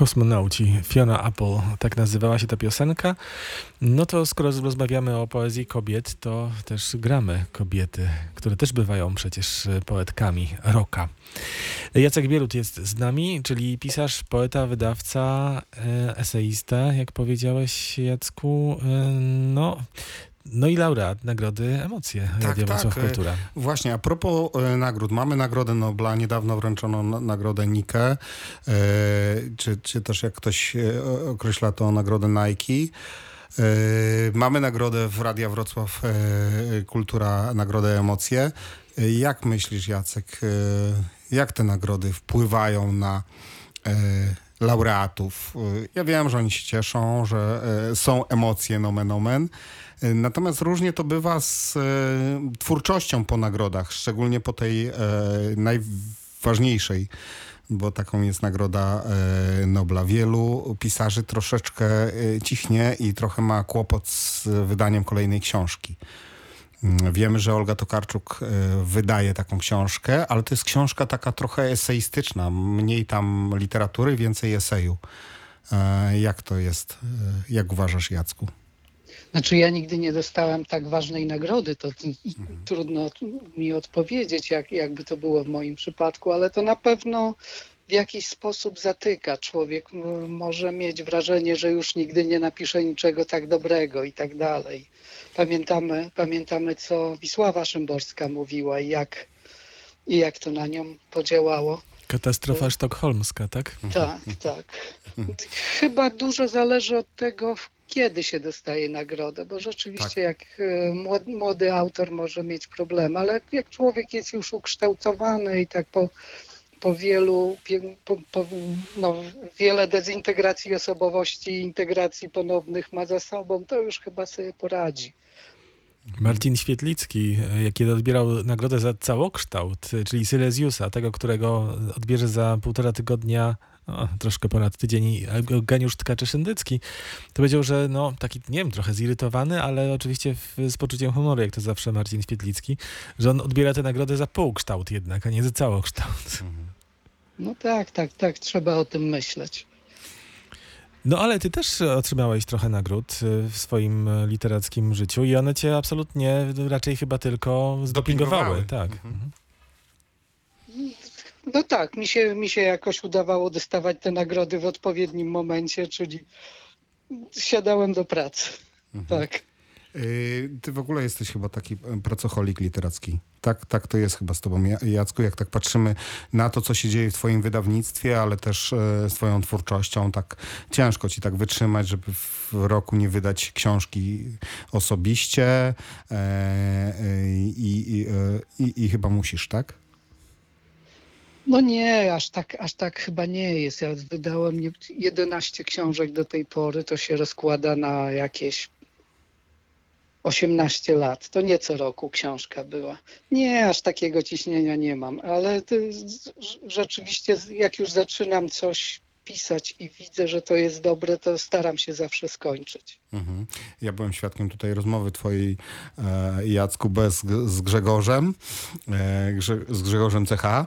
Kosmonauci, Fiona Apple, tak nazywała się ta piosenka. No to skoro rozmawiamy o poezji kobiet, to też gramy kobiety, które też bywają przecież poetkami rocka. Jacek Bielut jest z nami, czyli pisarz, poeta, wydawca, e, eseista, jak powiedziałeś Jacku. E, No, no i laureat nagrody Emocje Tak, Radia Wrocław tak, Kultura. Właśnie, a propos e, nagród. Mamy Nagrodę Nobla, niedawno wręczono na, Nagrodę Nike, e, czy, czy też jak ktoś e, określa to Nagrodę Nike. E, mamy nagrodę w Radia Wrocław e, Kultura, Nagrodę Emocje. E, jak myślisz, Jacek, jak te nagrody wpływają na laureatów? E, Ja wiem, że oni się cieszą, że e, są emocje, nomen omen. E, Natomiast różnie to bywa z twórczością po nagrodach, szczególnie po tej najważniejszej, bo taką jest nagroda Nobla. Wielu pisarzy troszeczkę cichnie i trochę ma kłopot z wydaniem kolejnej książki. Wiemy, że Olga Tokarczuk e, wydaje taką książkę, ale to jest książka taka trochę eseistyczna, mniej tam literatury, więcej eseju. E, Jak to jest? E, Jak uważasz, Jacku? Znaczy ja nigdy nie dostałem tak ważnej nagrody, to t- trudno mi odpowiedzieć, jak, jakby to było w moim przypadku, ale to na pewno w jakiś sposób zatyka. Człowiek może mieć wrażenie, że już nigdy nie napisze niczego tak dobrego i tak dalej. Pamiętamy, pamiętamy co Wisława Szymborska mówiła i jak, i jak to na nią podziałało. Katastrofa sztokholmska, tak? Tak, tak. Chyba dużo zależy od tego, kiedy się dostaje nagrodę, bo rzeczywiście jak e, młody, młody autor może mieć problemy, ale jak, jak człowiek jest już ukształtowany i tak po, po wielu, po, po, no, wiele dezintegracji osobowości i integracji ponownych ma za sobą, to już chyba sobie poradzi. Marcin Świetlicki, kiedy odbierał nagrodę za całokształt, czyli Silesiusa, tego, którego odbierze za półtora tygodnia, o, troszkę ponad tydzień, Eugeniusz Tkaczy-Szyndycki, to powiedział, że no, taki, nie wiem, trochę zirytowany, ale oczywiście w, z poczuciem humoru, jak to zawsze Marcin Świetlicki, że on odbiera tę nagrodę za półkształt jednak, a nie za całokształt. No tak, tak, tak, trzeba o tym myśleć. No ale ty też otrzymałeś trochę nagród e, w swoim e, literackim życiu i one cię absolutnie raczej chyba tylko zdopingowały. Dopingowały. Tak. Mhm. Mhm. No tak, mi się, mi się jakoś udawało dostawać te nagrody w odpowiednim momencie, czyli siadałem do pracy. Tak. Yy, Ty w ogóle jesteś chyba taki e, pracocholik literacki. Tak, tak to jest chyba z tobą, Ja- Jacku, jak tak patrzymy na to, co się dzieje w twoim wydawnictwie, ale też e, z twoją twórczością, tak ciężko ci tak wytrzymać, żeby w roku nie wydać książki osobiście e, e, i, i, e, i, i chyba musisz, tak? No nie, aż tak, aż tak chyba nie jest. Ja wydałem nie- 11 książek do tej pory, to się rozkłada na jakieś 18 lat. To nie co roku książka była. Nie, aż takiego ciśnienia nie mam, ale rzeczywiście jak już zaczynam coś pisać i widzę, że to jest dobre, to staram się zawsze skończyć. Mhm. Ja byłem świadkiem tutaj rozmowy twojej, e, Jacku, bez, z Grzegorzem, e, Grze, z Grzegorzem CH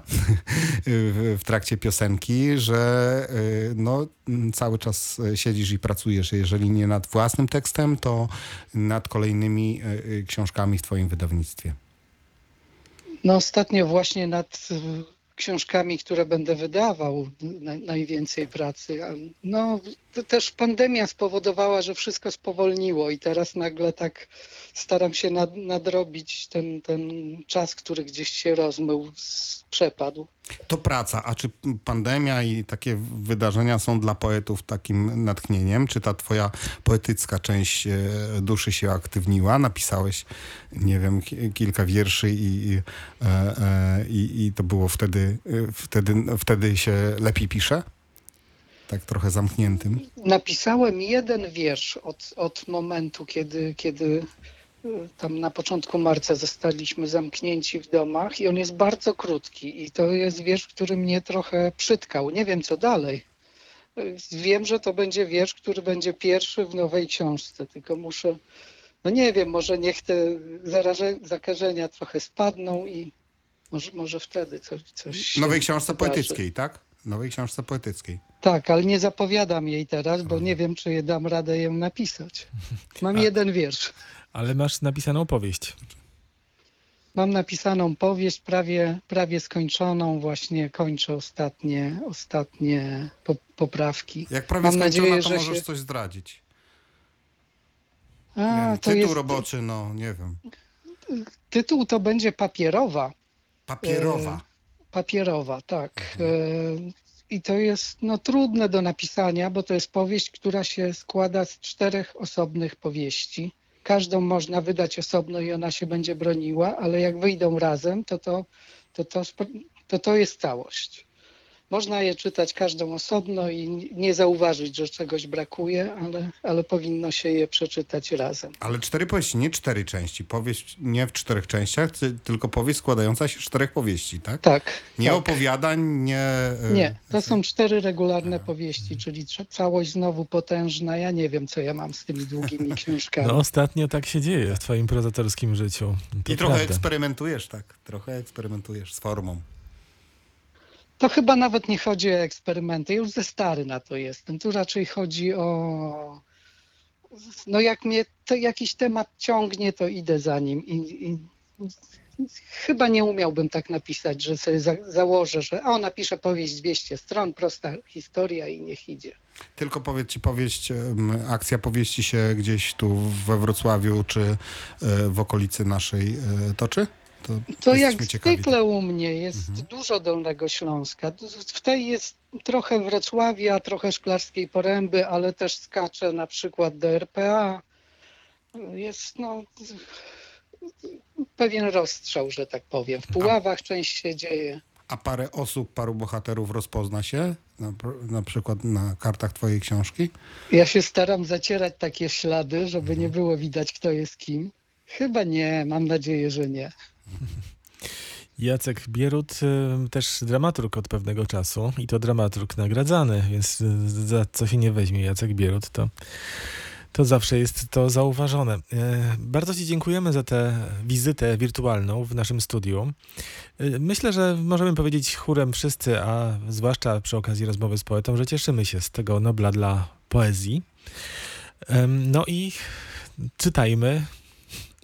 w, w trakcie piosenki, że e, no, cały czas siedzisz i pracujesz, jeżeli nie nad własnym tekstem, to nad kolejnymi e, e, książkami w twoim wydawnictwie. No ostatnio właśnie nad książkami, które będę wydawał, na, najwięcej pracy. No też pandemia spowodowała, że wszystko spowolniło i teraz nagle tak staram się nad, nadrobić ten, ten czas, który gdzieś się rozmył, przepadł. To praca, a czy pandemia i takie wydarzenia są dla poetów takim natchnieniem? Czy ta twoja poetycka część e, duszy się aktywniła? Napisałeś, nie wiem, ki- kilka wierszy i, i, e, e, i, i to było wtedy, wtedy, wtedy się lepiej pisze? Tak trochę zamkniętym. Napisałem jeden wiersz od, od momentu, kiedy, kiedy y, tam na początku marca zostaliśmy zamknięci w domach i on jest bardzo krótki i to jest wiersz, który mnie trochę przytkał. Nie wiem co dalej. Wiem, że to będzie wiersz, który będzie pierwszy w nowej książce, tylko muszę, no nie wiem, może niech te zaraże, zakażenia trochę spadną i może, może wtedy coś, coś Nowej książce poetyckiej, tak? Nowej książce poetyckiej. Tak, ale nie zapowiadam jej teraz, bo nie wiem, czy dam radę ją napisać. Mam A- jeden wiersz. Ale masz napisaną powieść. Mam napisaną powieść prawie, prawie skończoną, właśnie kończę ostatnie, ostatnie po, poprawki. Jak prawie Mam skończona, nadzieję, to że możesz się- coś zdradzić. A, Nie to tytuł jest, roboczy, no nie wiem. tytuł to będzie papierowa. Papierowa. Papierowa, tak. E, I to jest no, trudne do napisania, bo to jest powieść, która się składa z czterech osobnych powieści. Każdą można wydać osobno i ona się będzie broniła, ale jak wyjdą razem, to to, to, to, to, to jest całość. Można je czytać każdą osobno i nie zauważyć, że czegoś brakuje, ale, ale powinno się je przeczytać razem. Ale cztery powieści, nie cztery części. Powieść nie w czterech częściach, ty- tylko powieść składająca się z czterech powieści, tak? Tak. Nie tak. opowiadań, nie... e, Nie, to są cztery regularne powieści, czyli całość znowu potężna. Ja nie wiem, co ja mam z tymi długimi książkami. No ostatnio tak się dzieje w twoim prozatorskim życiu. To I trochę prawda. eksperymentujesz, tak? Trochę eksperymentujesz z formą. To chyba nawet nie chodzi o eksperymenty. Już ze stary na to jestem. Tu raczej chodzi o. No, jak mnie jakiś temat ciągnie, to idę za nim. I, i chyba nie umiałbym tak napisać, że sobie za, założę, że o, napiszę powieść 200 stron, prosta historia i niech idzie. Tylko powiedz ci, powieść, akcja powieści się gdzieś tu we Wrocławiu czy e, w okolicy naszej e, toczy? To, To jak zwykle u mnie jest dużo Dolnego Śląska. W tej jest trochę Wrocławia, trochę Szklarskiej Poręby, ale też skacze na przykład do RPA. Jest no pewien rozstrzał, że tak powiem. W Puławach część się dzieje. A parę osób, paru bohaterów rozpozna się? Na, na przykład na kartach twojej książki? Ja się staram zacierać takie ślady, żeby nie było widać, kto jest kim. Chyba nie, mam nadzieję, że nie. Jacek Bierut, też dramaturg od pewnego czasu i to dramaturg nagradzany, więc y, za co się nie weźmie Jacek Bierut, to, to zawsze jest to zauważone. E, Bardzo Ci dziękujemy za tę wizytę wirtualną w naszym studiu. Y, Myślę, że możemy powiedzieć chórem wszyscy, a zwłaszcza przy okazji rozmowy z poetą, że cieszymy się z tego Nobla dla poezji. No i czytajmy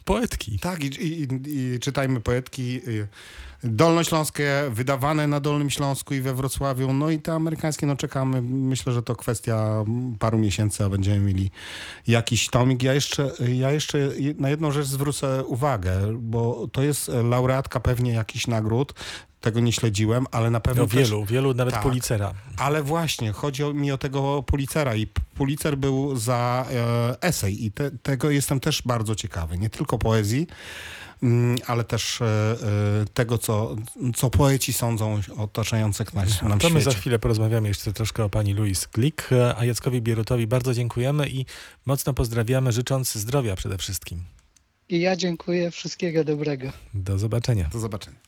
poetki. Tak, i, i, i czytajmy poetki y, dolnośląskie, wydawane na Dolnym Śląsku i we Wrocławiu, no i te amerykańskie, no czekamy. Myślę, że to kwestia paru miesięcy, a będziemy mieli jakiś tomik. Ja jeszcze, ja jeszcze na jedną rzecz zwrócę uwagę, bo to jest laureatka pewnie jakichś nagród, tego nie śledziłem, ale na pewno No też- wielu, wielu, nawet Tak. Ale właśnie, chodzi mi o tego Pulitzera i Pulitzer był za e, esej i te, tego jestem też bardzo ciekawy. Nie tylko poezji, mm, ale też e, e, tego, co, co poeci sądzą o otaczających nas, nam To my za chwilę porozmawiamy jeszcze troszkę o pani Louise Glick, a Jackowi Bierutowi bardzo dziękujemy i mocno pozdrawiamy, życząc zdrowia przede wszystkim. I ja dziękuję, wszystkiego dobrego. Do zobaczenia. Do zobaczenia.